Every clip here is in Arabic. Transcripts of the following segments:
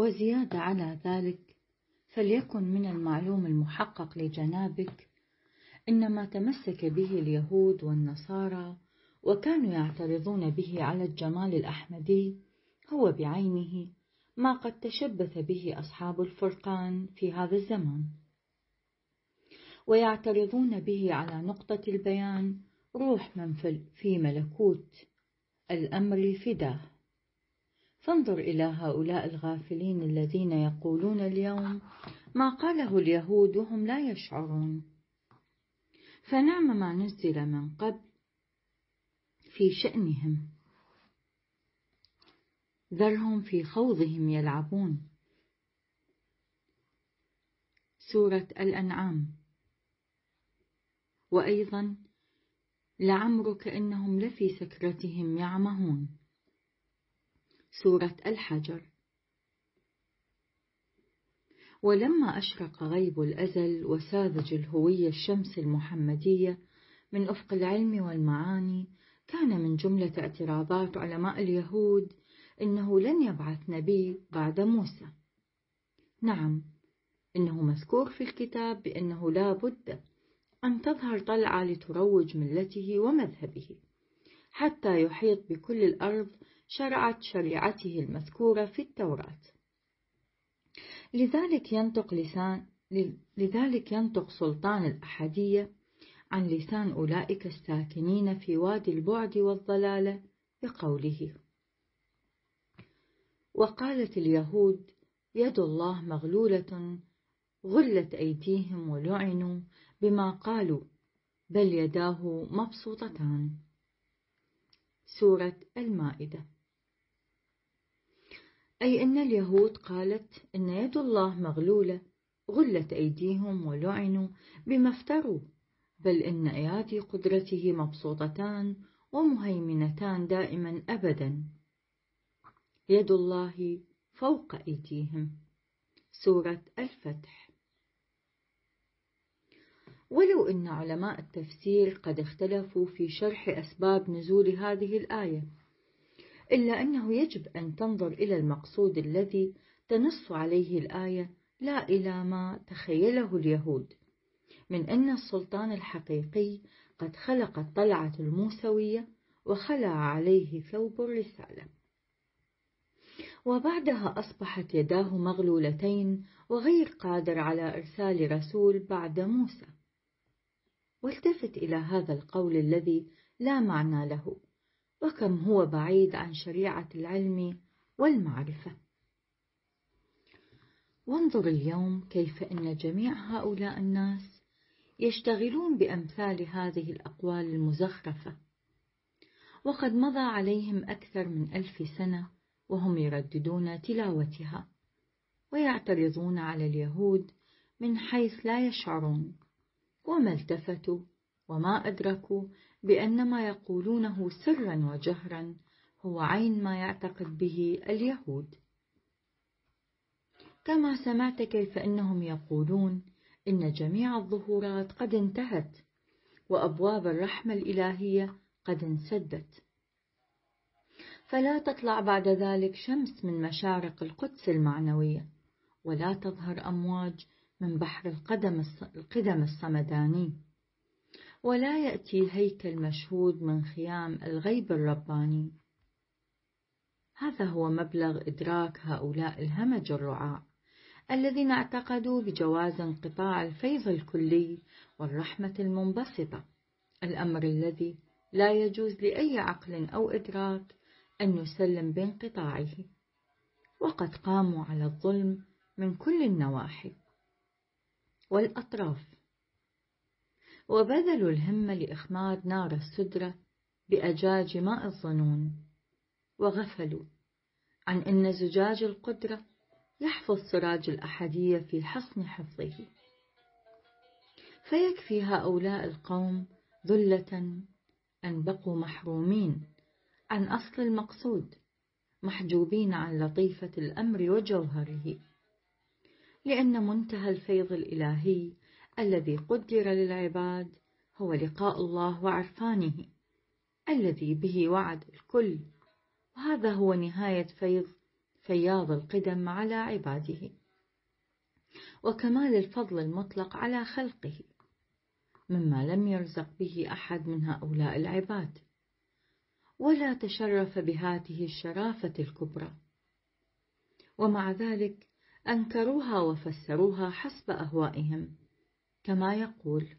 وزيادة على ذلك فليكن من المعلوم المحقق لجنابك إن ما تمسك به اليهود والنصارى وكانوا يعترضون به على الجمال الأحمدي هو بعينه ما قد تشبث به أصحاب الفرقان في هذا الزمان. ويعترضون به على نقطة البيان روح من في ملكوت الأمر فداه فانظر إلى هؤلاء الغافلين الذين يقولون اليوم ما قاله اليهود وهم لا يشعرون. فنعم ما نزل من قبل في شأنهم. ذرهم في خوضهم يلعبون. سورة الأنعام. وأيضا لعمرك إنهم لفي سكرتهم يعمهون. سورة الحجر. ولما أشرق غيب الأزل وساذج الهوية الشمس المحمدية من أفق العلم والمعاني كان من جملة اعتراضات علماء اليهود إنه لن يبعث نبي بعد موسى. نعم إنه مذكور في الكتاب بأنه لا بد أن تظهر طلعة لتروج ملته ومذهبه حتى يحيط بكل الأرض شرعت شريعته المذكورة في التوراة. لذلك ينطق لسان لذلك ينطق سلطان الأحدية عن لسان أولئك الساكنين في وادي البعد والضلالة بقوله وقالت اليهود يد الله مغلولة غلت أيديهم ولعنوا بما قالوا بل يداه مبسوطتان سورة المائدة. أي أن اليهود قالت إن يد الله مغلولة غلت أيديهم ولعنوا بما افتروا بل إن أيادي قدرته مبسوطتان ومهيمنتان دائما أبدا. يد الله فوق أيديهم. سورة الفتح. ولو أن علماء التفسير قد اختلفوا في شرح أسباب نزول هذه الآية إلا أنه يجب أن تنظر إلى المقصود الذي تنص عليه الآية لا إلى ما تخيله اليهود من أن السلطان الحقيقي قد خلق الطلعة الموسوية وخلع عليه ثوب الرسالة. وبعدها أصبحت يداه مغلولتين وغير قادر على إرسال رسول بعد موسى. والتفت إلى هذا القول الذي لا معنى له. وكم هو بعيد عن شريعة العلم والمعرفة. وانظر اليوم كيف أن جميع هؤلاء الناس يشتغلون بأمثال هذه الأقوال المزخرفة. وقد مضى عليهم أكثر من ألف سنة وهم يرددون تلاوتها ويعترضون على اليهود من حيث لا يشعرون. وما التفتوا وما أدركوا بأن ما يقولونه سرا وجهرا هو عين ما يعتقد به اليهود. كما سمعت كيف أنهم يقولون إن جميع الظهورات قد انتهت وأبواب الرحمة الإلهية قد انسدت. فلا تطلع بعد ذلك شمس من مشارق القدس المعنوية ولا تظهر أمواج من بحر القدم القدم الصمداني. ولا يأتي هيكل مشهود من خيام الغيب الرباني. هذا هو مبلغ إدراك هؤلاء الهمج الرعاع الذين اعتقدوا بجواز انقطاع الفيض الكلي والرحمة المنبسطة. الأمر الذي لا يجوز لأي عقل أو إدراك أن يسلم بانقطاعه. وقد قاموا على الظلم من كل النواحي. والأطراف. وبذلوا الهمة لإخماد نار السدرة بأجاج ماء الظنون وغفلوا عن أن زجاج القدرة يحفظ سراج الأحدية في حصن حفظه. فيكفي هؤلاء القوم ذلة أن بقوا محرومين عن أصل المقصود محجوبين عن لطيفة الأمر وجوهره لأن منتهى الفيض الإلهي الذي قدر للعباد هو لقاء الله وعرفانه الذي به وعد الكل. وهذا هو نهاية فيض فياض القدم على عباده. وكمال الفضل المطلق على خلقه. مما لم يرزق به أحد من هؤلاء العباد. ولا تشرف بهذه الشرافة الكبرى. ومع ذلك أنكروها وفسروها حسب أهوائهم. كما يقول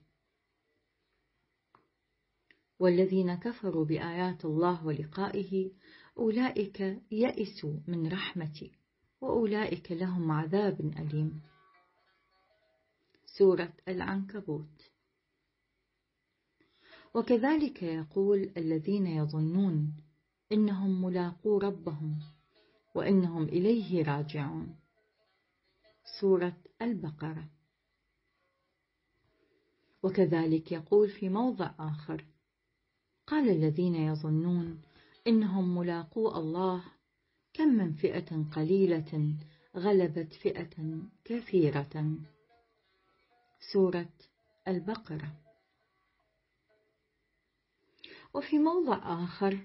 والذين كفروا بآيات الله ولقائه أولئك يئسوا من رحمتي وأولئك لهم عذاب أليم. سورة العنكبوت. وكذلك يقول الذين يظنون إنهم ملاقو ربهم وإنهم إليه راجعون. سورة البقرة. وكذلك يقول في موضع آخر. قال الذين يظنون إنهم ملاقو الله كم من فئة قليلة غلبت فئة كثيرة. سورة البقرة. وفي موضع آخر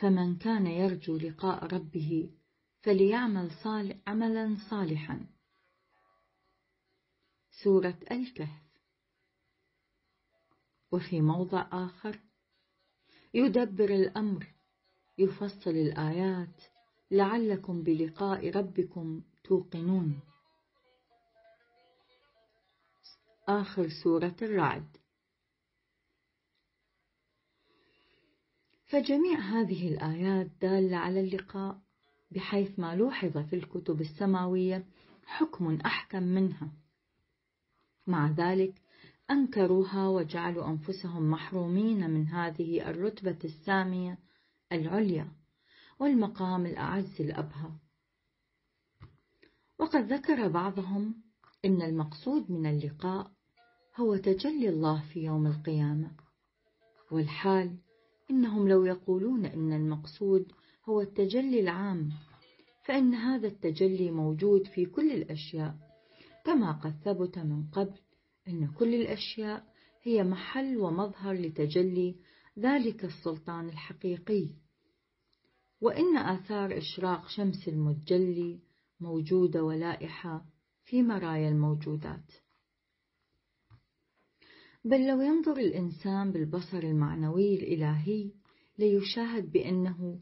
فمن كان يرجو لقاء ربه فليعمل صالح عملا صالحا. سورة الكهف وفي موضع آخر يدبر الأمر يفصل الآيات لعلكم بلقاء ربكم توقنون. آخر سورة الرعد. فجميع هذه الآيات دالة على اللقاء بحيث ما لوحظ في الكتب السماوية حكم أحكم منها. مع ذلك أنكروها وجعلوا أنفسهم محرومين من هذه الرتبة السامية العليا والمقام الأعز الأبهى. وقد ذكر بعضهم إن المقصود من اللقاء هو تجلي الله في يوم القيامة والحال إنهم لو يقولون إن المقصود هو التجلي العام فإن هذا التجلي موجود في كل الأشياء. كما قد ثبت من قبل أن كل الأشياء هي محل ومظهر لتجلي ذلك السلطان الحقيقي. وإن آثار إشراق شمس المتجلي موجودة ولائحة في مرايا الموجودات. بل لو ينظر الإنسان بالبصر المعنوي الإلهي ليشاهد بأنه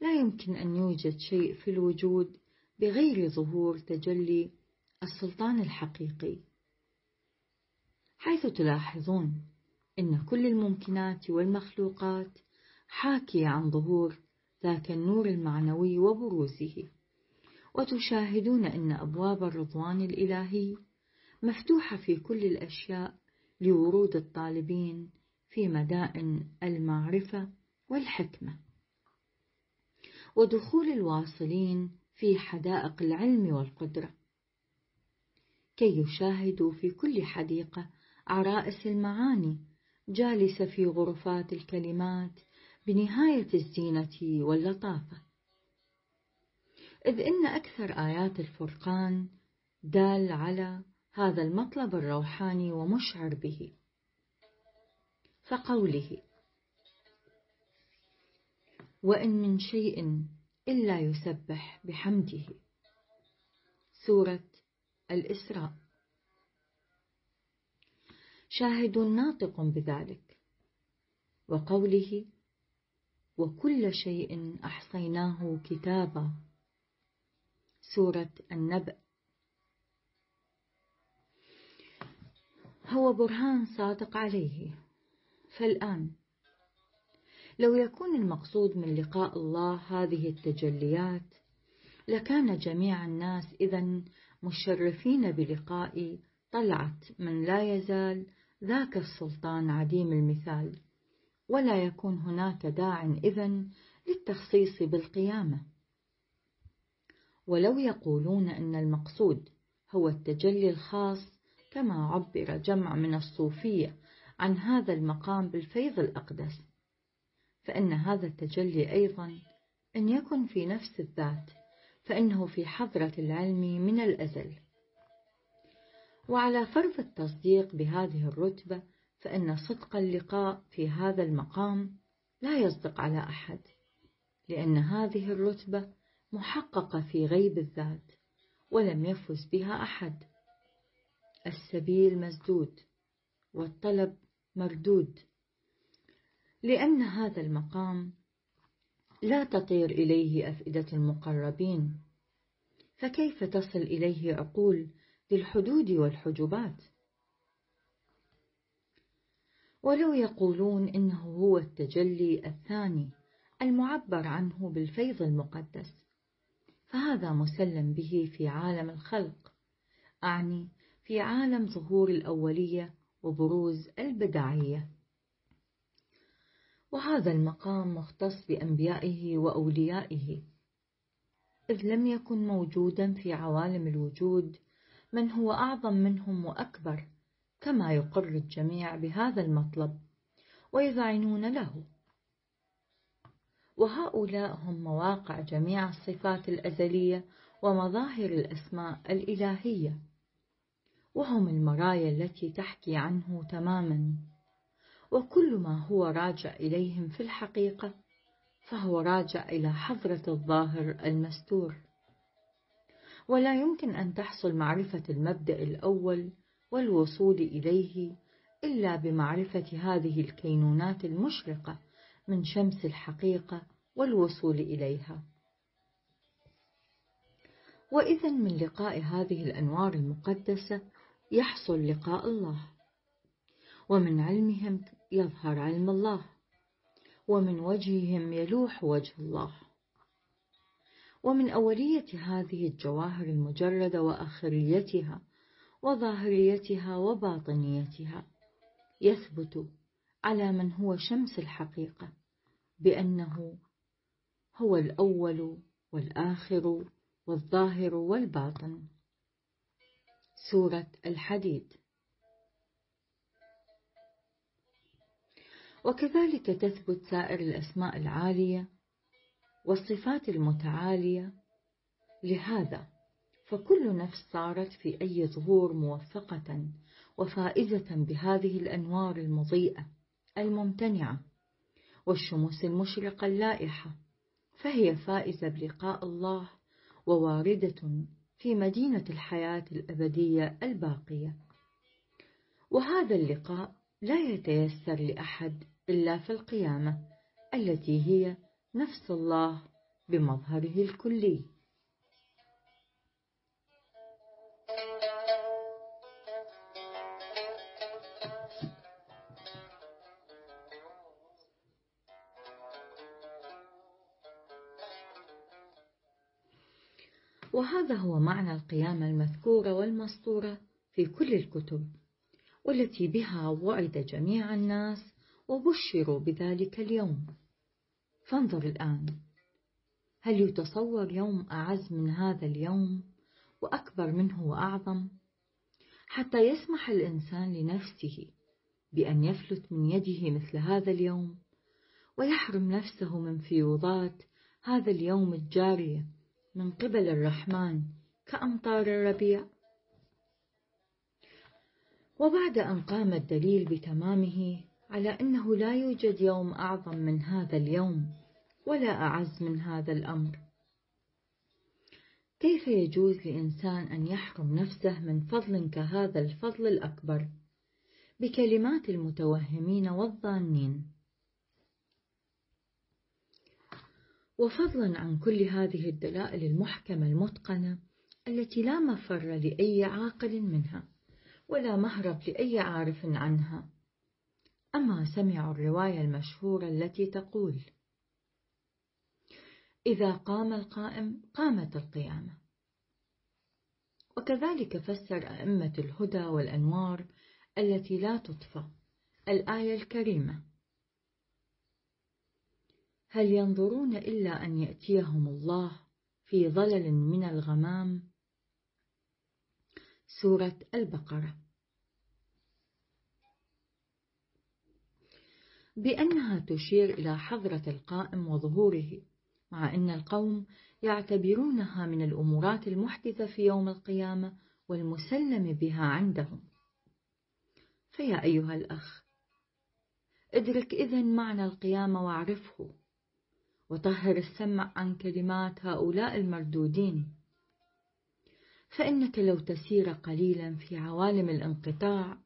لا يمكن أن يوجد شيء في الوجود بغير ظهور تجلي السلطان الحقيقي. حيث تلاحظون أن كل الممكنات والمخلوقات حاكية عن ظهور ذاك النور المعنوي وبروزه. وتشاهدون أن أبواب الرضوان الإلهي مفتوحة في كل الأشياء لورود الطالبين في مدائن المعرفة والحكمة. ودخول الواصلين في حدائق العلم والقدرة. كي يشاهدوا في كل حديقة عرائس المعاني جالسة في غرفات الكلمات بنهاية الزينة واللطافة. إذ إن أكثر آيات الفرقان دال على هذا المطلب الروحاني ومشعر به. فقوله وإن من شيء إلا يسبح بحمده. سورة الإسراء. شاهد ناطق بذلك وقوله وكل شيء أحصيناه كتابا. سورة النبأ. هو برهان صادق عليه. فالآن لو يكون المقصود من لقاء الله هذه التجليات لكان جميع الناس إذا مشرفين بلقاء طلعة من لا يزال ذاك السلطان عديم المثال ولا يكون هناك داع إذن للتخصيص بالقيامة. ولو يقولون أن المقصود هو التجلي الخاص كما عبر جمع من الصوفية عن هذا المقام بالفيض الأقدس فإن هذا التجلي أيضا أن يكن في نفس الذات فإنه في حضرة العلم من الأزل. وعلى فرض التصديق بهذه الرتبة فإن صدق اللقاء في هذا المقام لا يصدق على أحد لأن هذه الرتبة محققة في غيب الذات ولم يفز بها أحد. السبيل مسدود والطلب مردود لأن هذا المقام لا تطير إليه أفئدة المقربين. فكيف تصل إليه عقول ذي الحدود والحجبات؟ ولو يقولون إنه هو التجلي الثاني المعبر عنه بالفيض المقدس فهذا مسلم به في عالم الخلق. أعني في عالم ظهور الأولية وبروز البدعية. وهذا المقام مختص بأنبيائه وأوليائه إذ لم يكن موجودا في عوالم الوجود من هو أعظم منهم وأكبر كما يقر الجميع بهذا المطلب ويذعنون له. وهؤلاء هم مواقع جميع الصفات الأزلية ومظاهر الأسماء الإلهية وهم المرايا التي تحكي عنه تماما. وكل ما هو راجع إليهم في الحقيقة فهو راجع إلى حضرة الظاهر المستور. ولا يمكن أن تحصل معرفة المبدأ الأول والوصول إليه إلا بمعرفة هذه الكينونات المشرقة من شمس الحقيقة والوصول إليها. وإذا من لقاء هذه الأنوار المقدسة يحصل لقاء الله. ومن علمهم يظهر علم الله ومن وجههم يلوح وجه الله. ومن أولية هذه الجواهر المجردة وآخريتها وظاهريتها وباطنيتها يثبت على من هو شمس الحقيقة بأنه هو الأول والآخر والظاهر والباطن. سورة الحديد. وكذلك تثبت سائر الأسماء العالية والصفات المتعالية. لهذا فكل نفس صارت في أي ظهور موفقة وفائزة بهذه الأنوار المضيئة الممتنعة والشموس المشرقة اللائحة فهي فائزة بلقاء الله وواردة في مدينة الحياة الأبدية الباقية. وهذا اللقاء لا يتيسر لأحد إلا في القيامة التي هي نفس الله بمظهره الكلي. وهذا هو معنى القيامة المذكورة والمسطورة في كل الكتب والتي بها وعد جميع الناس وبشروا بذلك اليوم. فانظر الآن. هل يتصور يوم أعز من هذا اليوم وأكبر منه وأعظم؟ حتى يسمح الإنسان لنفسه بأن يفلت من يده مثل هذا اليوم ويحرم نفسه من فيوضات هذا اليوم الجارية من قبل الرحمن كأمطار الربيع. وبعد أن قام الدليل بتمامه على أنه لا يوجد يوم أعظم من هذا اليوم ولا أعز من هذا الأمر. كيف يجوز لإنسان أن يحرم نفسه من فضل كهذا الفضل الأكبر؟ بكلمات المتوهمين والظانين. وفضلا عن كل هذه الدلائل المحكمة المتقنة التي لا مفر لأي عاقل منها ولا مهرب لأي عارف عنها. أما سمعوا الرواية المشهورة التي تقول إذا قام القائم قامت القيامة. وكذلك فسر أئمة الهدى والأنوار التي لا تطفى الآية الكريمة هل ينظرون إلا أن يأتيهم الله في ظلل من الغمام؟ سورة البقرة. بأنها تشير إلى حضرة القائم وظهوره مع أن القوم يعتبرونها من الأمورات المحدثة في يوم القيامة والمسلم بها عندهم. فيا أيها الأخ ادرك إذن معنى القيامة واعرفه وطهر السمع عن كلمات هؤلاء المردودين. فإنك لو تسير قليلا في عوالم الانقطاع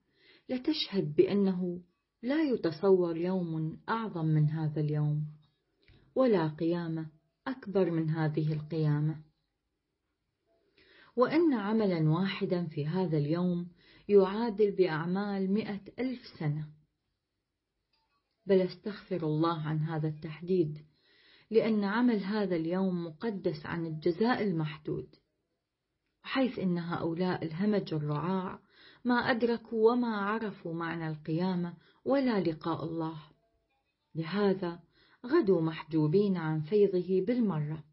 لتشهد بأنه لا يتصور يوم أعظم من هذا اليوم ولا قيامة أكبر من هذه القيامة. وأن عملا واحدا في هذا اليوم يعادل بأعمال مئة ألف سنة. بل أستغفر الله عن هذا التحديد لأن عمل هذا اليوم مقدس عن الجزاء المحدود حيث إن هؤلاء الهمج الرعاع ما أدركوا وما عرفوا معنى القيامة ولا لقاء الله. لهذا غدوا محجوبين عن فيضه بالمرة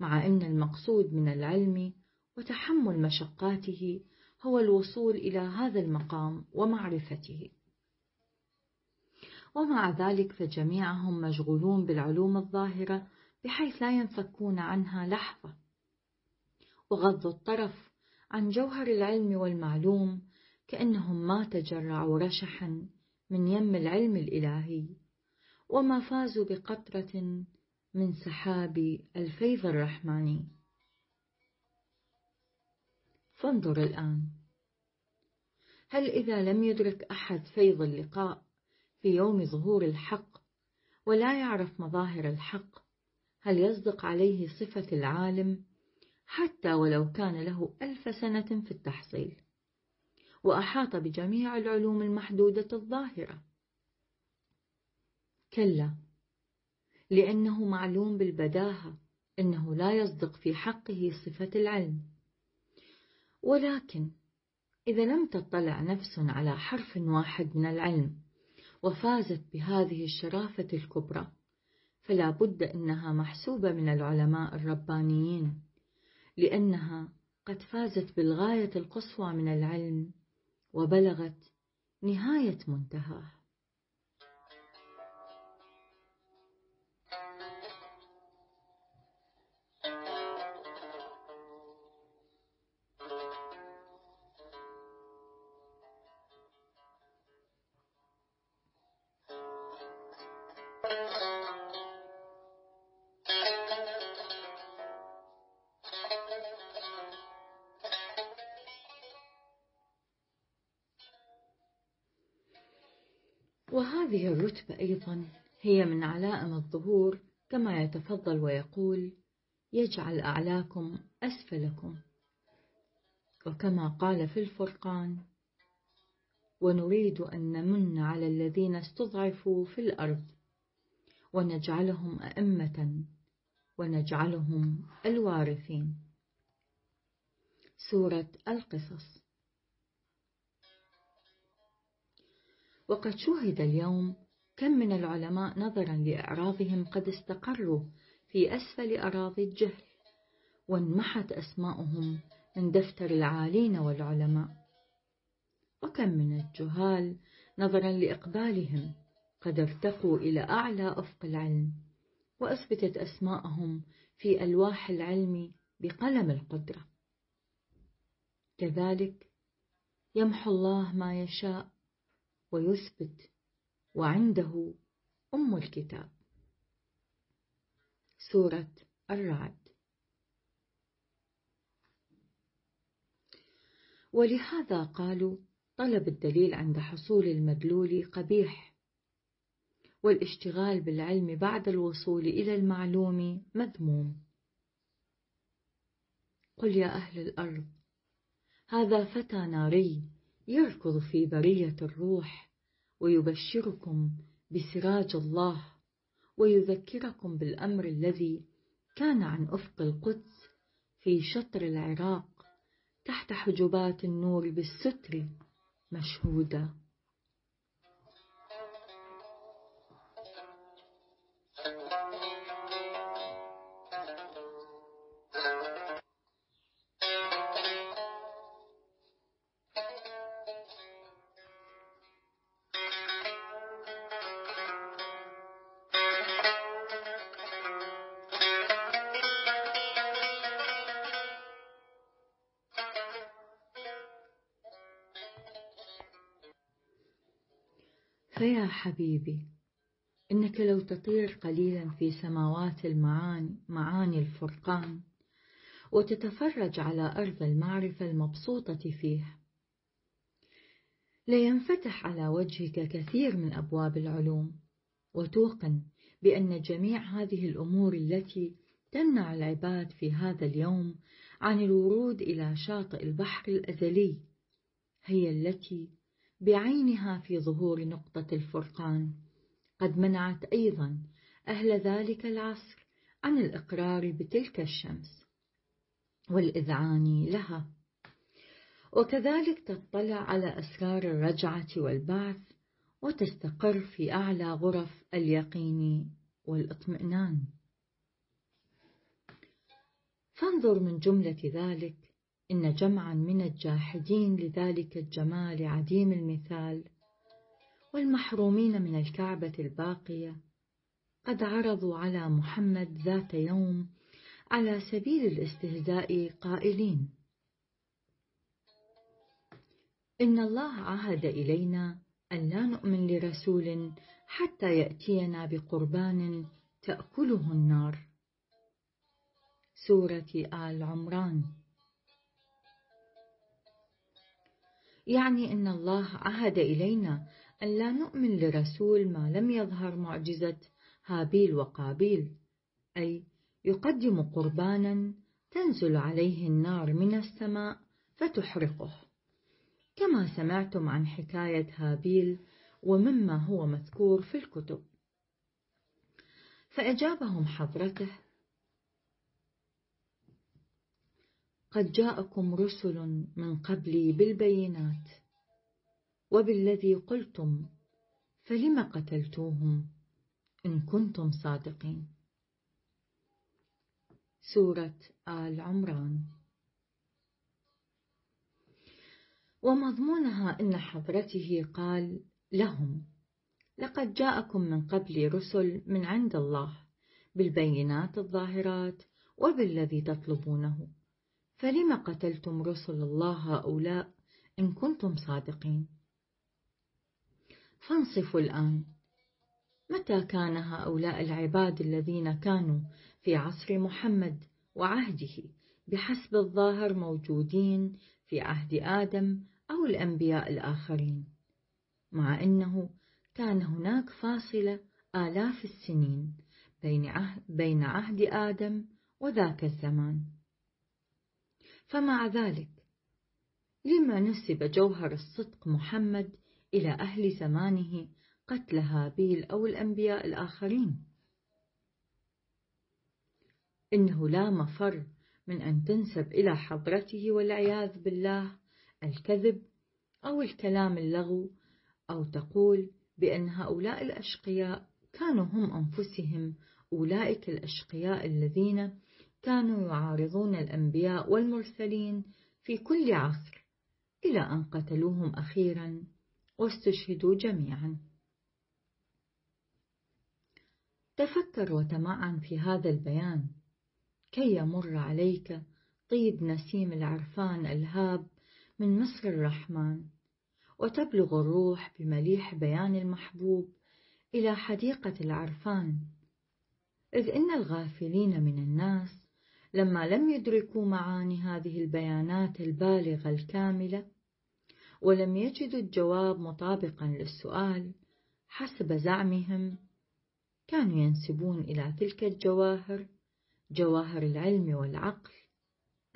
مع أن المقصود من العلم وتحمل مشقاته هو الوصول إلى هذا المقام ومعرفته. ومع ذلك فجميعهم مشغولون بالعلوم الظاهرة بحيث لا ينفكون عنها لحظة. وغض الطرف عن جوهر العلم والمعلوم كأنهم ما تجرعوا رشحا من يم العلم الإلهي وما فازوا بقطرة من سحاب الفيض الرحماني فانظر الآن. هل إذا لم يدرك أحد فيض اللقاء في يوم ظهور الحق ولا يعرف مظاهر الحق هل يصدق عليه صفة العالم حتى ولو كان له ألف سنة في التحصيل. وأحاط بجميع العلوم المحدودة الظاهرة. كلا لأنه معلوم بالبداهة أنه لا يصدق في حقه صفة العلم. ولكن إذا لم تطلع نفس على حرف واحد من العلم وفازت بهذه الشرافة الكبرى فلا بد أنها محسوبة من العلماء الربانيين. لأنها قد فازت بالغاية القصوى من العلم وبلغت نهاية منتهاه. وهذه الرتبة أيضا هي من علائم الظهور كما يتفضل ويقول يجعل أعلاكم أسفلكم وكما قال في الفرقان ونريد أن نمن على الذين استضعفوا في الأرض ونجعلهم أئمة ونجعلهم الوارثين سورة القصص. وقد شوهد اليوم كم من العلماء نظرا لإعراضهم قد استقروا في أسفل أراضي الجهل وانمحت أسماؤهم من دفتر العالين والعلماء. وكم من الجهال نظرا لإقبالهم قد ارتقوا إلى أعلى أفق العلم وأثبتت أسماءهم في ألواح العلم بقلم القدرة. كذلك يمحو الله ما يشاء ويثبت وعنده أم الكتاب. سورة الرعد. ولهذا قالوا طلب الدليل عند حصول المدلول قبيح والاشتغال بالعلم بعد الوصول إلى المعلوم مذموم. قل يا أهل الأرض هذا فتى ناري يركض في برية الروح ويبشركم بسراج الله ويذكركم بالأمر الذي كان عن أفق القدس في شطر العراق تحت حجبات النور بالستر مشهودا فيا حبيبي إنك لو تطير قليلا في سماوات المعاني معاني الفرقان وتتفرج على أرض المعرفة المبسوطة فيه لينفتح على وجهك كثير من أبواب العلوم وتوقن بأن جميع هذه الأمور التي تمنع العباد في هذا اليوم عن الورود إلى شاطئ البحر الأزلي هي التي بعينها في ظهور نقطة الفرقان. قد منعت أيضا أهل ذلك العصر عن الإقرار بتلك الشمس والإذعان لها. وكذلك تطلع على أسرار الرجعة والبعث وتستقر في أعلى غرف اليقين والإطمئنان. فانظر من جملة ذلك إن جمعا من الجاحدين لذلك الجمال عديم المثال. والمحرومين من الكعبة الباقية قد عرضوا على محمد ذات يوم على سبيل الاستهزاء قائلين إن الله عهد إلينا أن لا نؤمن لرسول حتى يأتينا بقربان تأكله النار. سورة آل عمران. يعني أن الله عهد إلينا أن لا نؤمن لرسول ما لم يظهر معجزة هابيل وقابيل أي يقدم قربانا تنزل عليه النار من السماء فتحرقه. كما سمعتم عن حكاية هابيل ومما هو مذكور في الكتب. فأجابهم حضرته قد جاءكم رسل من قبلي بالبينات وبالذي قلتم فلم قتلتوهم إن كنتم صادقين. سورة آل عمران. ومضمونها أن حضرته قال لهم لقد جاءكم من قبل رسل من عند الله بالبينات الظاهرات وبالذي تطلبونه. فلم قتلتم رسل الله هؤلاء إن كنتم صادقين؟ فانصفوا الآن. متى كان هؤلاء العباد الذين كانوا في عصر محمد وعهده بحسب الظاهر موجودين في عهد آدم أو الأنبياء الآخرين مع أنه كان هناك فاصلة آلاف السنين بين عهد, آدم وذاك الزمان؟ فمع ذلك لما نسب جوهر الصدق محمد إلى أهل زمانه قتل هابيل أو الأنبياء الآخرين. إنه لا مفر من أن تنسب إلى حضرته والعياذ بالله الكذب أو الكلام اللغو أو تقول بأن هؤلاء الأشقياء كانوا هم أنفسهم أولئك الأشقياء الذين كانوا يعارضون الأنبياء والمرسلين في كل عصر إلى أن قتلوهم أخيرا واستشهدوا جميعا. تفكر وتمعن في هذا البيان. كي يمر عليك طيب نسيم العرفان الهاب من مصر الرحمن وتبلغ الروح بمليح بيان المحبوب إلى حديقة العرفان. إذ إن الغافلين من الناس لما لم يدركوا معاني هذه البيانات البالغة الكاملة ولم يجدوا الجواب مطابقا للسؤال حسب زعمهم كانوا ينسبون إلى تلك الجواهر جواهر العلم والعقل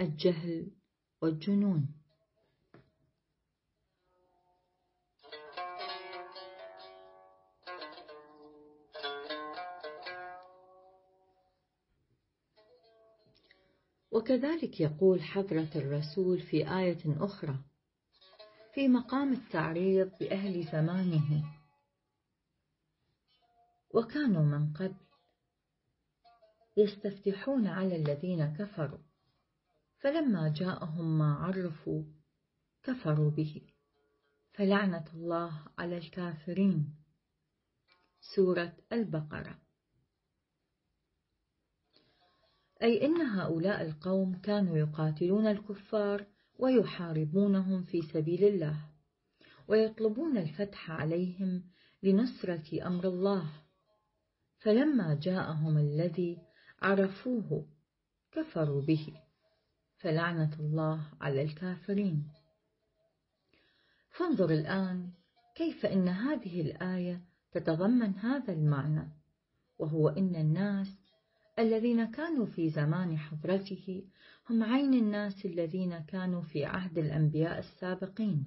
الجهل والجنون. وكذلك يقول حضرة الرسول في آية أخرى في مقام التعريض بأهل زمانه. وكانوا من قبل يستفتحون على الذين كفروا فلما جاءهم ما عرفوا كفروا به. فلعنة الله على الكافرين. سورة البقرة. أي إن هؤلاء القوم كانوا يقاتلون الكفار ويحاربونهم في سبيل الله ويطلبون الفتح عليهم لنصرة أمر الله. فلما جاءهم الذي عرفوه كفروا به فلعنة الله على الكافرين. فانظر الآن كيف إن هذه الآية تتضمن هذا المعنى وهو إن الناس الذين كانوا في زمان حضرته هم عين الناس الذين كانوا في عهد الأنبياء السابقين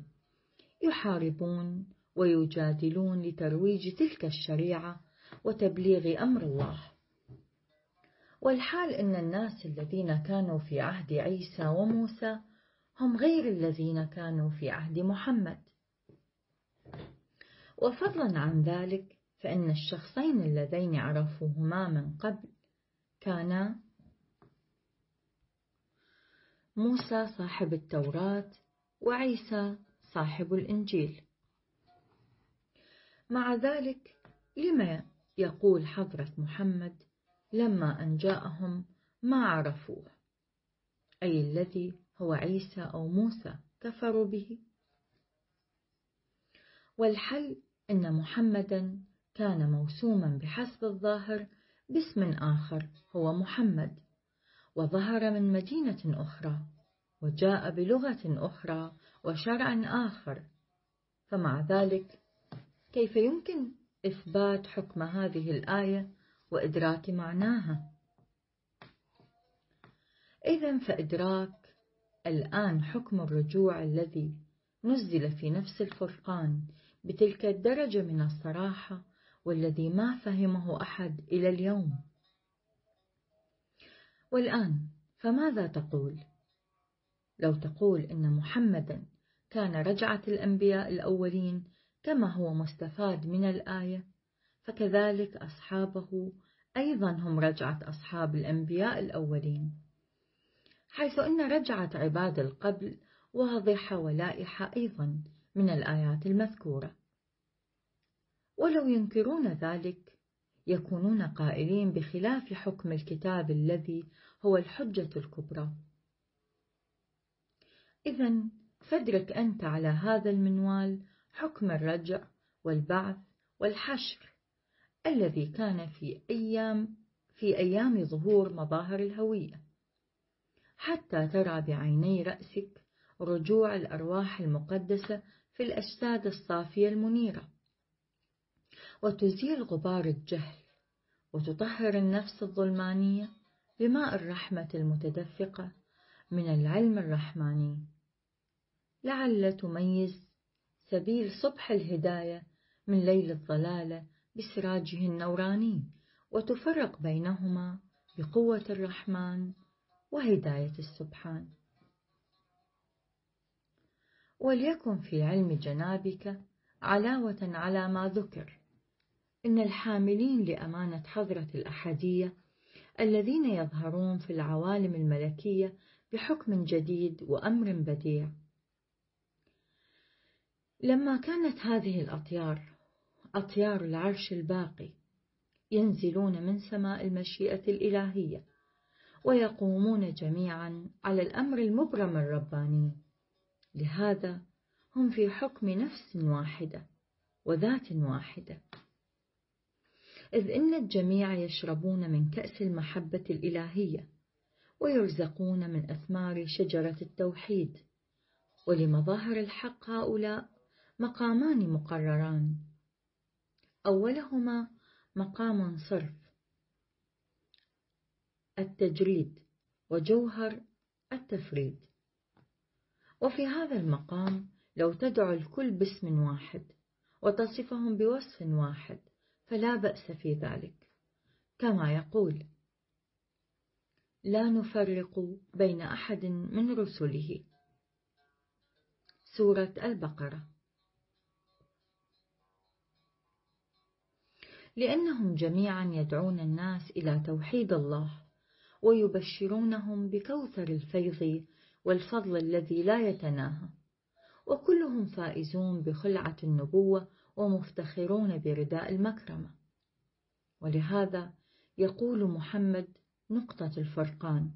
يحاربون ويجادلون لترويج تلك الشريعة وتبليغ أمر الله. والحال إن الناس الذين كانوا في عهد عيسى وموسى هم غير الذين كانوا في عهد محمد. وفضلا عن ذلك فإن الشخصين اللذين عرفوهما من قبل كانا موسى صاحب التوراة وعيسى صاحب الإنجيل. مع ذلك لما يقول حضرة محمد لما أن جاءهم ما عرفوه أي الذي هو عيسى أو موسى كفروا به. والحل أن محمدا كان موسوما بحسب الظاهر باسم آخر هو محمد وظهر من مدينة أخرى وجاء بلغة أخرى وشرع آخر. فمع ذلك كيف يمكن إثبات حكم هذه الآية وإدراك معناها؟ إذا فإدراك الآن حكم الرجوع الذي نزل في نفس الفرقان بتلك الدرجة من الصراحة والذي ما فهمه أحد إلى اليوم. والآن فماذا تقول؟ لو تقول إن محمدا كان رجعة الأنبياء الأولين كما هو مستفاد من الآية فكذلك أصحابه أيضا هم رجعة أصحاب الأنبياء الأولين. حيث أن رجعة عباد القبل واضحة ولائحة أيضا من الآيات المذكورة. ولو ينكرون ذلك يكونون قائلين بخلاف حكم الكتاب الذي هو الحجة الكبرى. إذا فادرك أنت على هذا المنوال حكم الرجع والبعث والحشر الذي كان في أيام في أيام ظهور مظاهر الهوية. حتى ترى بعيني رأسك رجوع الأرواح المقدسة في الأجساد الصافية المنيرة. وتزيل غبار الجهل وتطهر النفس الظلمانية بماء الرحمة المتدفقة من العلم الرحماني. لعل تميز سبيل صبح الهداية من ليل الضلالة بسراجه النوراني وتفرق بينهما بقوة الرحمن وهداية السبحان. وليكن في علم جنابك علاوة على ما ذكر إن الحاملين لأمانة حضرة الأحدية الذين يظهرون في العوالم الملكية بحكم جديد وأمر بديع. لما كانت هذه الأطيار أطيار العرش الباقي ينزلون من سماء المشيئة الإلهية ويقومون جميعا على الأمر المبرم الرباني. لهذا هم في حكم نفس واحدة وذات واحدة. إذ إن الجميع يشربون من كأس المحبة الإلهية ويرزقون من أثمار شجرة التوحيد. ولمظاهر الحق هؤلاء مقامان مقرران. أولهما مقام صرف. التجريد وجوهر التفريد. وفي هذا المقام لو تدعو الكل باسم واحد وتصفهم بوصف واحد فلا بأس في ذلك. كما يقول لا نفرق بين أحد من رسله. سورة البقرة. لأنهم جميعا يدعون الناس إلى توحيد الله ويبشرونهم بكوثر الفيض والفضل الذي لا يتناهى وكلهم فائزون بخلعة النبوة ومفتخرون برداء المكرمة. ولهذا يقول محمد نقطة الفرقان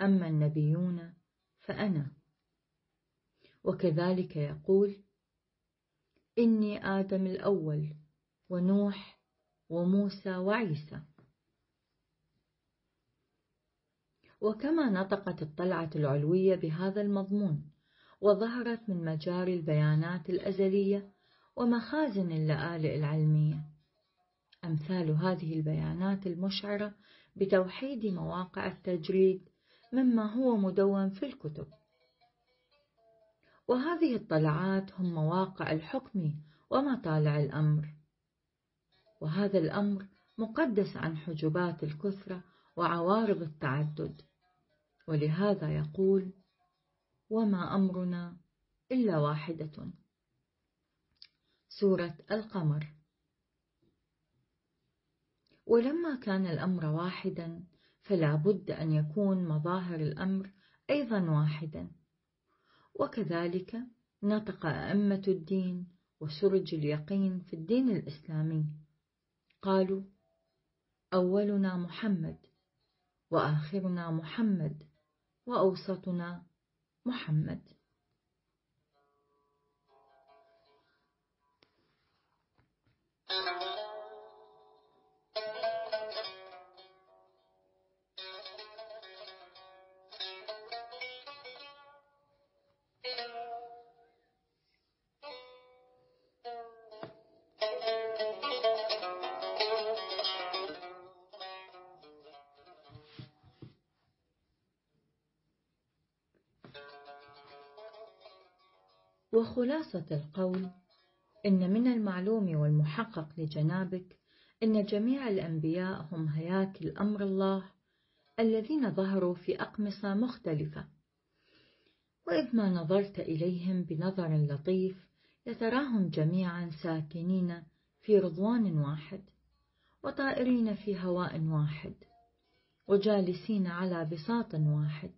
أما النبيون فأنا. وكذلك يقول إني آدم الأول ونوح وموسى وعيسى. وكما نطقت الطلعة العلوية بهذا المضمون وظهرت من مجاري البيانات الأزلية ومخازن اللآلئ العلمية أمثال هذه البيانات المشعرة بتوحيد مواقع التجريد مما هو مدون في الكتب. وهذه الطلعات هم مواقع الحكم ومطالع الأمر. وهذا الأمر مقدس عن حجبات الكثرة وعوارض التعدد. ولهذا يقول وما أمرنا إلا واحدة. سورة القمر. ولما كان الأمر واحدا فلا بد أن يكون مظاهر الأمر أيضا واحدا. وكذلك نطق أئمة الدين وسرج اليقين في الدين الإسلامي. قالوا أولنا محمد وآخرنا محمد وأوسطنا محمد. وخلاصة القول إن من المعلوم والمحقق لجنابك أن جميع الأنبياء هم هياكل أمر الله الذين ظهروا في أقمصة مختلفة. وإذ ما نظرت إليهم بنظر لطيف لتراهم جميعا ساكنين في رضوان واحد وطائرين في هواء واحد وجالسين على بساط واحد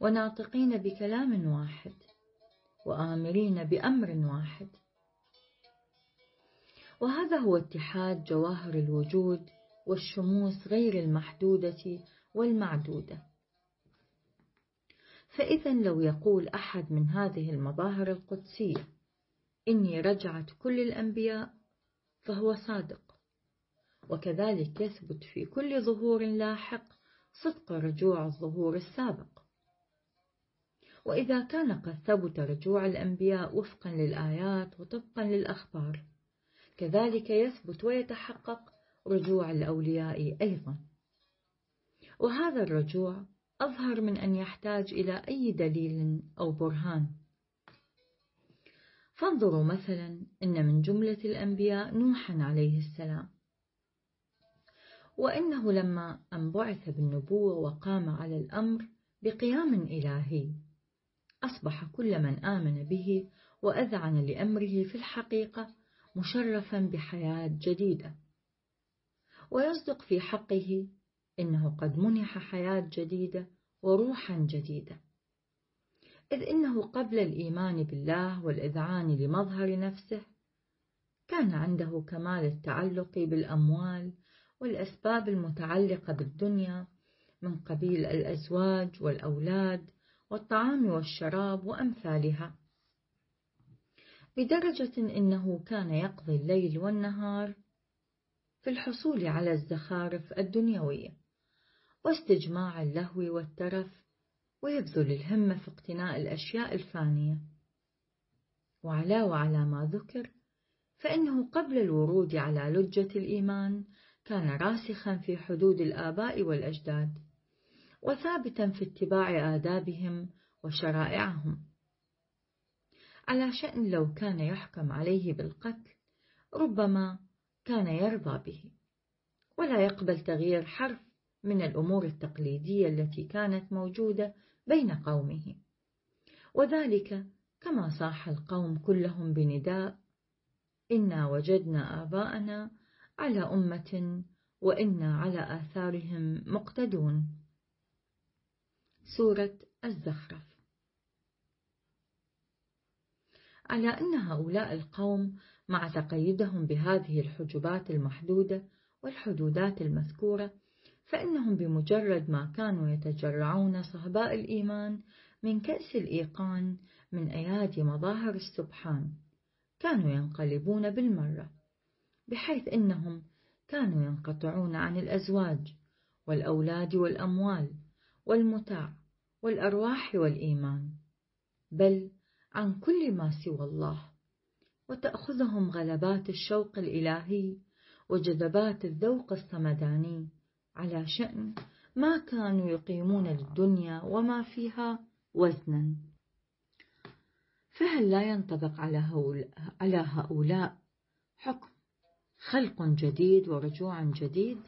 وناطقين بكلام واحد وآمرين بأمر واحد وهذا هو اتحاد جواهر الوجود والشموس غير المحدودة والمعدودة. فإذا لو يقول أحد من هذه المظاهر القدسية إني رجعت كل الأنبياء فهو صادق. وكذلك يثبت في كل ظهور لاحق صدق رجوع الظهور السابق. وإذا كان قد ثبت رجوع الأنبياء وفقا للآيات وطبقا للأخبار كذلك يثبت ويتحقق رجوع الأولياء أيضا. وهذا الرجوع أظهر من أن يحتاج إلى أي دليل أو برهان. فانظروا مثلا إن من جملة الأنبياء نوحا عليه السلام. وإنه لما أن بعث بالنبوة وقام على الأمر بقيام إلهي أصبح كل من آمن به وأذعن لأمره في الحقيقة مشرفا بحياة جديدة. ويصدق في حقه إنه قد منح حياة جديدة وروحا جديدة. إذ إنه قبل الإيمان بالله والإذعان لمظهر نفسه كان عنده كمال التعلق بالأموال والأسباب المتعلقة بالدنيا من قبيل الأزواج والأولاد والطعام والشراب وأمثالها. بدرجة إنه كان يقضي الليل والنهار في الحصول على الزخارف الدنيوية واستجماع اللهو والترف ويبذل الهمة في اقتناء الأشياء الفانية. وعلاوة على ما ذكر فإنه قبل الورود على لجة الإيمان كان راسخا في حدود الآباء والأجداد وثابتا في اتباع آدابهم وشرائعهم. على شأن لو كان يحكم عليه بالقتل ربما كان يرضى به. ولا يقبل تغيير حرف من الأمور التقليدية التي كانت موجودة بين قومه. وذلك كما صاح القوم كلهم بنداء إنا وجدنا آباءنا على أمة وإنا على آثارهم مقتدون. سورة الزخرف. على أن هؤلاء القوم مع تقيدهم بهذه الحجبات المحدودة والحدودات المذكورة فإنهم بمجرد ما كانوا يتجرعون صهباء الإيمان من كأس الإيقان من أيادي مظاهر السبحان كانوا ينقلبون بالمرة بحيث إنهم كانوا ينقطعون عن الأزواج والأولاد والأموال والمتاع والأرواح والإيمان بل عن كل ما سوى الله وتأخذهم غلبات الشوق الإلهي وجذبات الذوق الصمداني على شأن ما كانوا يقيمون للدنيا وما فيها وزنا. فهل لا ينطبق على هؤلاء حكم خلق جديد ورجوع جديد؟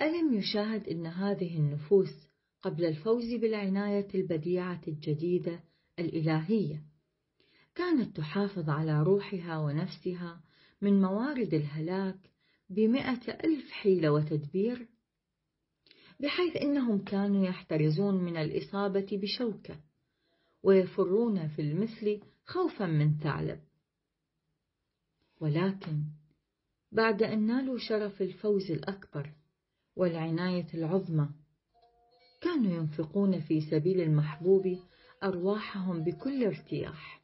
ألم يشاهد أن هذه النفوس قبل الفوز بالعناية البديعة الجديدة الإلهية. كانت تحافظ على روحها ونفسها من موارد الهلاك بمئة ألف حيلة وتدبير بحيث إنهم كانوا يحترزون من الإصابة بشوكة ويفرون في المثل خوفا من ثعلب. ولكن بعد أن نالوا شرف الفوز الأكبر والعناية العظمى كانوا ينفقون في سبيل المحبوب أرواحهم بكل ارتياح.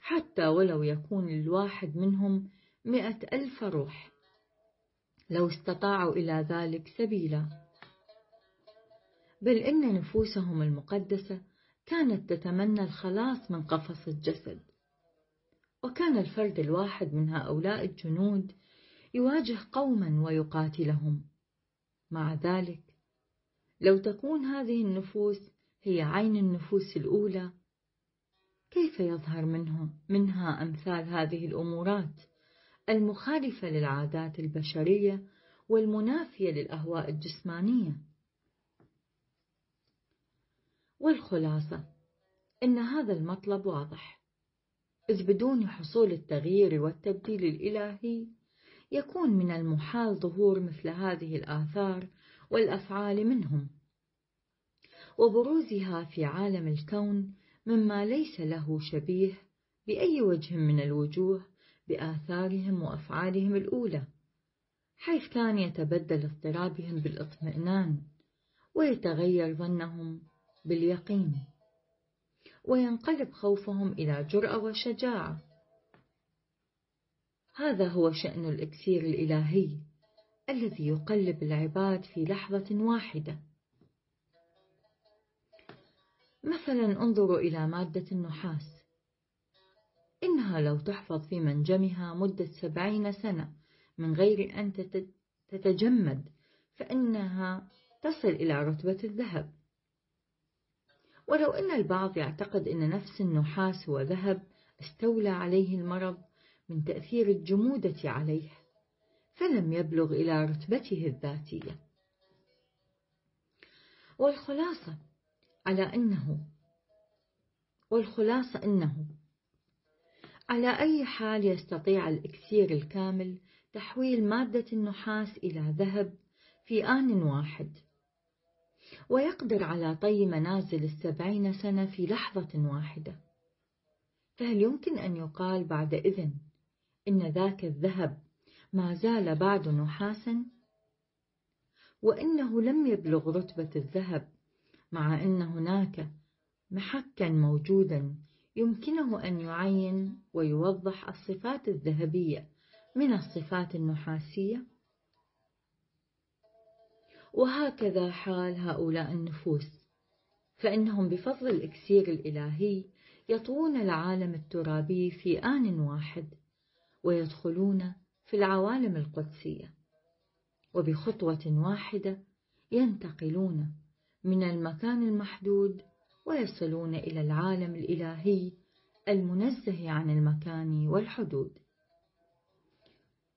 حتى ولو يكون الواحد منهم مئة ألف روح. لو استطاعوا إلى ذلك سبيلا. بل إن نفوسهم المقدسة كانت تتمنى الخلاص من قفص الجسد. وكان الفرد الواحد من هؤلاء الجنود يواجه قوما ويقاتلهم. مع ذلك لو تكون هذه النفوس هي عين النفوس الأولى. كيف يظهر منه منها أمثال هذه الأمورات؟ المخالفة للعادات البشرية والمنافية للأهواء الجسمانية. والخلاصة إن هذا المطلب واضح. إذ بدون حصول التغيير والتبديل الإلهي يكون من المحال ظهور مثل هذه الآثار والأفعال منهم. وبروزها في عالم الكون مما ليس له شبيه بأي وجه من الوجوه بآثارهم وأفعالهم الأولى حيث كان يتبدل اضطرابهم بالاطمئنان ويتغير ظنهم باليقين وينقلب خوفهم إلى جرأة وشجاعة. هذا هو شأن الإكسير الإلهي الذي يقلب العباد في لحظة واحدة. مثلا انظروا إلى مادة النحاس. إنها لو تحفظ في منجمها مدة سبعين سنة من غير أن تتجمد فإنها تصل إلى رتبة الذهب. ولو أن البعض يعتقد أن نفس النحاس هو ذهب استولى عليه المرض من تأثير الجمودة عليه فلم يبلغ إلى رتبته الذاتية. والخلاصة على أنه والخلاصة أنه على أي حال يستطيع الإكسير الكامل تحويل مادة النحاس إلى ذهب في آن واحد ويقدر على طي منازل السبعين سنة في لحظة واحدة. فهل يمكن أن يقال بعد إذن إن ذاك الذهب ما زال بعد نحاسا؟ وإنه لم يبلغ رتبة الذهب مع أن هناك محكا موجودا يمكنه أن يعين ويوضح الصفات الذهبية من الصفات النحاسية. وهكذا حال هؤلاء النفوس فإنهم بفضل الإكسير الإلهي يطوون العالم الترابي في آن واحد ويدخلون في العوالم القدسية. وبخطوة واحدة ينتقلون من المكان المحدود ويصلون إلى العالم الإلهي المنزه عن المكان والحدود.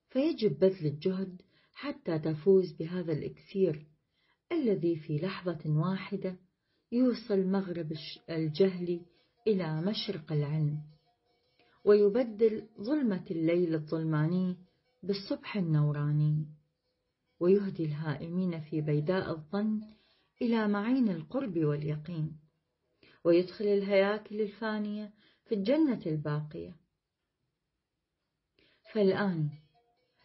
فيجب بذل الجهد حتى تفوز بهذا الإكسير الذي في لحظة واحدة يوصل مغرب الجهل إلى مشرق العلم ويبدل ظلمة الليل الظلماني بالصبح النوراني ويهدي الهائمين في بيداء الظن إلى معين القرب واليقين ويدخل الهياكل الفانية في الجنة الباقية. فالآن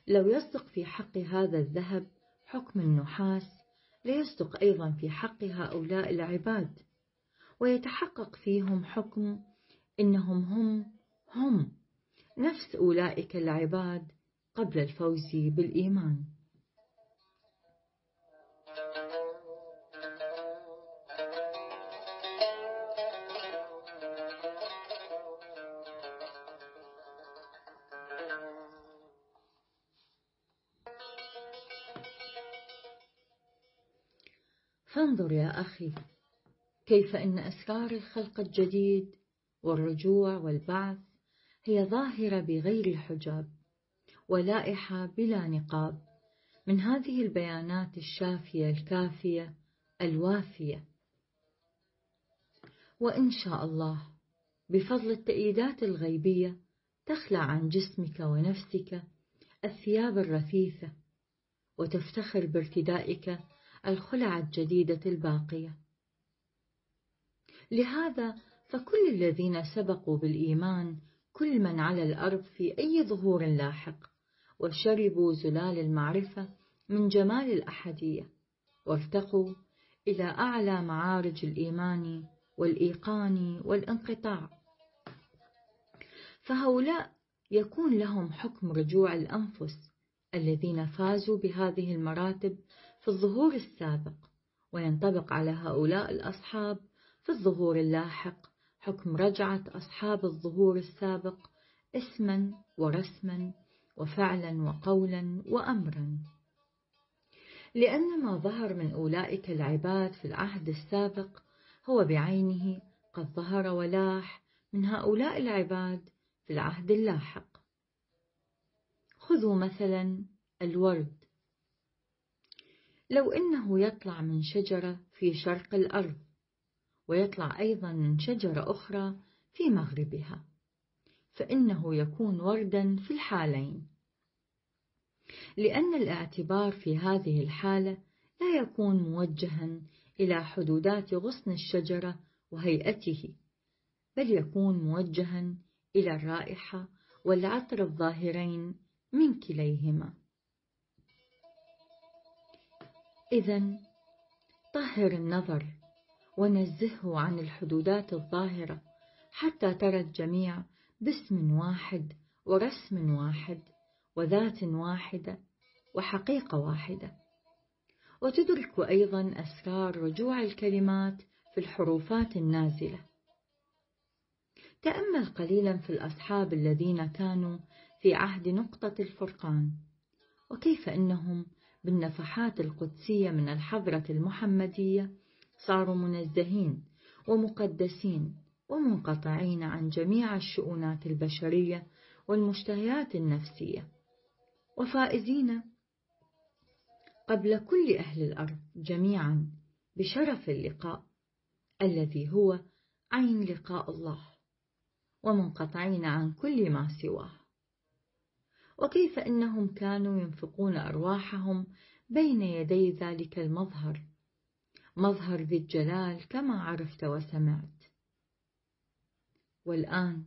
لو يصدق في حق هذا الذهب حكم النحاس ليصدق أيضا في حق هؤلاء العباد ويتحقق فيهم حكم إنهم هم هم نفس أولئك العباد قبل الفوز بالإيمان. فانظر يا أخي كيف إن أسرار الخلق الجديد والرجوع والبعث هي ظاهرة بغير حجاب ولائحة بلا نقاب من هذه البيانات الشافية الكافية الوافية. وإن شاء الله بفضل التأييدات الغيبية تخلع عن جسمك ونفسك الثياب الرثيثة وتفتخر بارتدائك الخلع الجديدة الباقية. لهذا فكل الذين سبقوا بالإيمان كل من على الأرض في أي ظهور لاحق وشربوا زلال المعرفة من جمال الأحدية وارتقوا إلى أعلى معارج الإيمان والإيقان والانقطاع. فهؤلاء يكون لهم حكم رجوع الأنفس الذين فازوا بهذه المراتب في الظهور السابق وينطبق على هؤلاء الأصحاب في الظهور اللاحق حكم رجعة أصحاب الظهور السابق اسما ورسما وفعلا وقولا وأمرا. لأن ما ظهر من أولئك العباد في العهد السابق هو بعينه قد ظهر ولاح من هؤلاء العباد في العهد اللاحق. خذوا مثلا الورد. لو إنه يطلع من شجرة في شرق الأرض ويطلع أيضا من شجرة أخرى في مغربها فإنه يكون وردا في الحالين. لأن الاعتبار في هذه الحالة لا يكون موجها إلى حدودات غصن الشجرة وهيئته بل يكون موجها إلى الرائحة والعطر الظاهرين من كليهما. إذا طهر النظر ونزهه عن الحدودات الظاهرة حتى ترى الجميع باسم واحد ورسم واحد وذات واحدة وحقيقة واحدة. وتدرك أيضا أسرار رجوع الكلمات في الحروفات النازلة. تأمل قليلا في الأصحاب الذين كانوا في عهد نقطة الفرقان. وكيف أنهم بالنفحات القدسية من الحضرة المحمدية صاروا منزهين ومقدسين ومنقطعين عن جميع الشؤونات البشرية والمشتهيات النفسية. وفائزين قبل كل أهل الأرض جميعا بشرف اللقاء الذي هو عين لقاء الله ومنقطعين عن كل ما سواه. وكيف إنهم كانوا ينفقون أرواحهم بين يدي ذلك المظهر؟ مظهر ذي الجلال كما عرفت وسمعت. والآن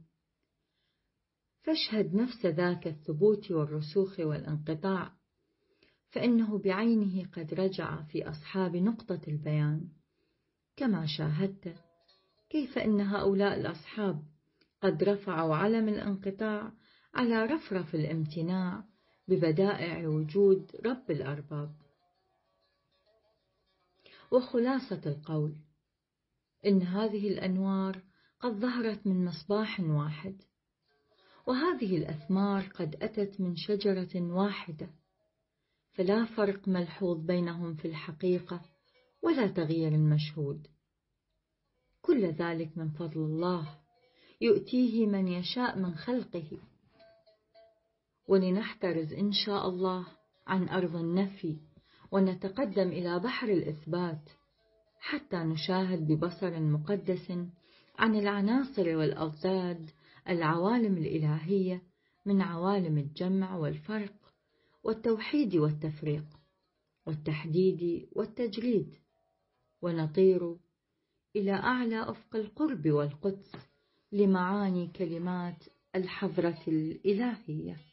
فاشهد نفس ذاك الثبوت والرسوخ والانقطاع فإنه بعينه قد رجع في أصحاب نقطة البيان. كما شاهدت كيف إن هؤلاء الأصحاب قد رفعوا علم الانقطاع على رفرف الامتناع ببدائع وجود رب الأرباب. وخلاصة القول إن هذه الأنوار قد ظهرت من مصباح واحد وهذه الأثمار قد أتت من شجرة واحدة فلا فرق ملحوظ بينهم في الحقيقة ولا تغيير مشهود. كل ذلك من فضل الله يؤتيه من يشاء من خلقه. ولنحترز إن شاء الله عن أرض النفي ونتقدم إلى بحر الإثبات حتى نشاهد ببصر مقدس عن العناصر والأضداد العوالم الإلهية من عوالم الجمع والفرق والتوحيد والتفريق والتحديد والتجريد ونطير إلى أعلى أفق القرب والقدس لمعاني كلمات الحضرة الإلهية.